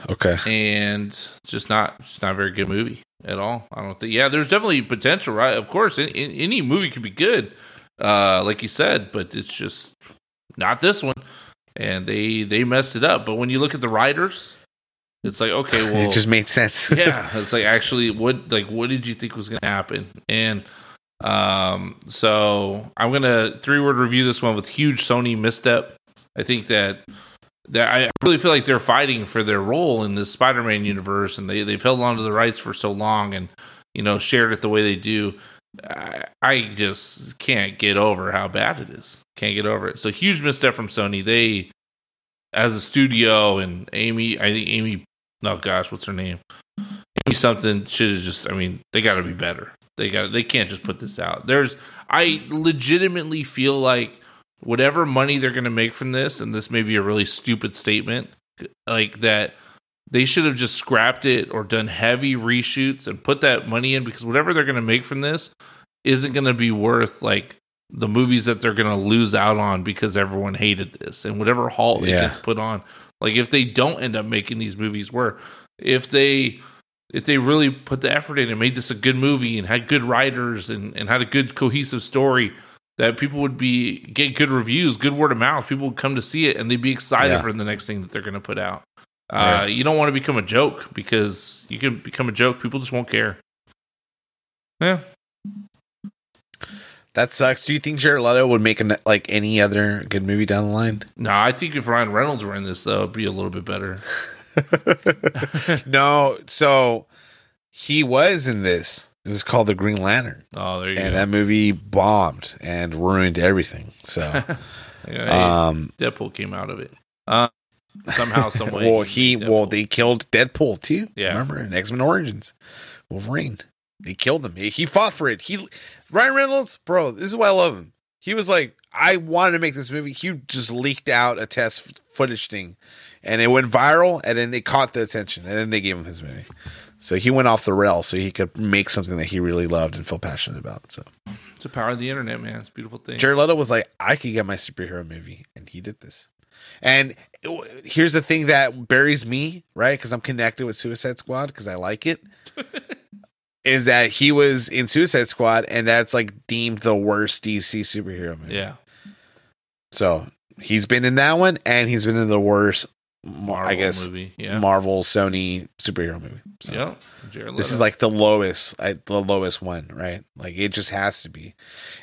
Okay. and it's just not it's not a very good movie at all. I don't think. Yeah, there's definitely potential, right? Of course, any, any movie could be good, uh, like you said, but it's just not this one. and they they messed it up. But when you look at the writers, it's like okay, well, it just made sense. yeah, it's like actually, what like what did you think was going to happen? And um, so I'm gonna three word review this one with huge Sony misstep. I think that I really feel like they're fighting for their role in this Spider-Man universe, and they they've held on to the rights for so long, and you know shared it the way they do. I, I just can't get over how bad it is. Can't get over it. So huge misstep from Sony. They, as a studio, and Amy, I think Amy. Oh gosh, what's her name? Amy something should have just. I mean, they got to be better. They got. They can't just put this out. There's. I legitimately feel like whatever money they're going to make from this, and this may be a really stupid statement, like that they should have just scrapped it or done heavy reshoots and put that money in because whatever they're going to make from this isn't going to be worth like the movies that they're going to lose out on because everyone hated this and whatever halt it Yeah. gets put on. Like if they don't end up making these movies, where if they if they really put the effort in and made this a good movie and had good writers and, and had a good cohesive story that people would be get good reviews good word of mouth people would come to see it and they'd be excited Yeah. for the next thing that they're going to put out uh, you don't want to become a joke because you can become a joke people just won't care yeah That sucks. Do you think Jared Leto would make an, like any other good movie down the line? no i think if ryan reynolds were in this though it'd be a little bit better no. So he was in this. It was called The Green Lantern, oh there you and go that movie bombed and ruined everything. So, Yeah, um, deadpool came out of it uh, somehow some way well, he well they killed Deadpool too. Yeah. remember in X Men Origins, Wolverine. They killed him. He, he fought for it. He Ryan Reynolds, bro. This is why I love him. He was like, I wanted to make this movie. He just leaked out a test footage thing, and it went viral. And then they caught the attention, and then they gave him his movie. So he went off the rail so he could make something that he really loved and feel passionate about. So it's the power of the internet man it's a beautiful thing Jared Leto was like, I could get my superhero movie, and he did this. And here's the thing that buries me, right? Because I'm connected with Suicide Squad because I like it. is that he was in Suicide Squad, and that's like deemed the worst DC superhero movie. yeah So he's been in that one, and he's been in the worst, Marvel I guess, movie yeah Marvel Sony superhero movie. So Yep. This is like the lowest, I, the lowest one, right? Like it just has to be.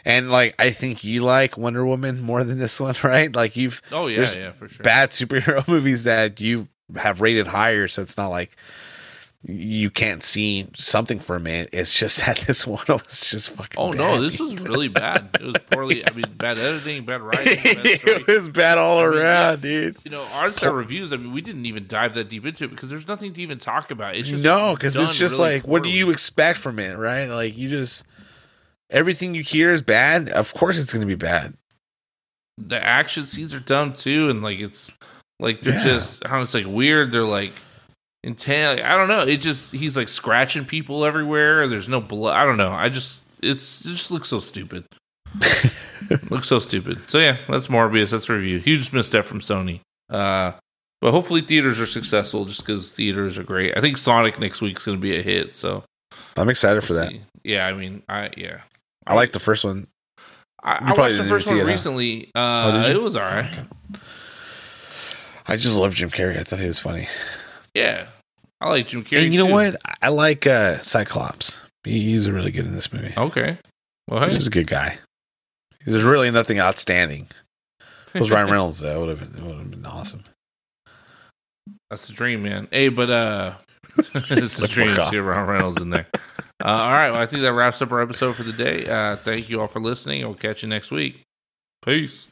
And like I think you like Wonder Woman more than this one, right? Like you've oh yeah, yeah, for sure. bad superhero movies that you have rated higher, so it's not like you can't see something from it. It's just that this one was just fucking. Oh bad. no, this was really bad. It was poorly. I mean, bad editing, bad writing. Bad it was bad all I mean, around, dude. You know, our star reviews. I mean, we didn't even dive that deep into it because there's nothing to even talk about. It's just No, because it's just really like, what do you expect from it, right? Like you just everything you hear is bad. Of course, it's going to be bad. The action scenes are dumb too, and like it's like they're Yeah. just how it's like weird. They're like Like, I don't know. It just he's like scratching people everywhere. There's no blood. I don't know. I just it's it just looks so stupid. looks so stupid. So yeah, that's Morbius. That's a review. Huge misstep from Sony. Uh, but hopefully theaters are successful just because theaters are great. I think Sonic next week's going to be a hit. So I'm excited for we'll that. see. Yeah, I mean, I yeah, I like the first one. I, I probably watched the first one huh? recently. Oh, Uh, did it was all right. I just love Jim Carrey. I thought he was funny. Yeah, I like Jim Carrey. and you know too. what? I like uh, Cyclops. He, he's really good in this movie. Okay. Well, He's hey. just a good guy. There's really nothing outstanding. If it was Ryan Reynolds, that would have been, would have been awesome. That's the dream, man. Hey, but uh, it's the dream. off. See Ryan Reynolds in there. Uh, all right. Well, I think that wraps up our episode for the day. Uh, thank you all for listening. We'll catch you next week. Peace.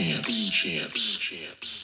champs. Champs. Champs.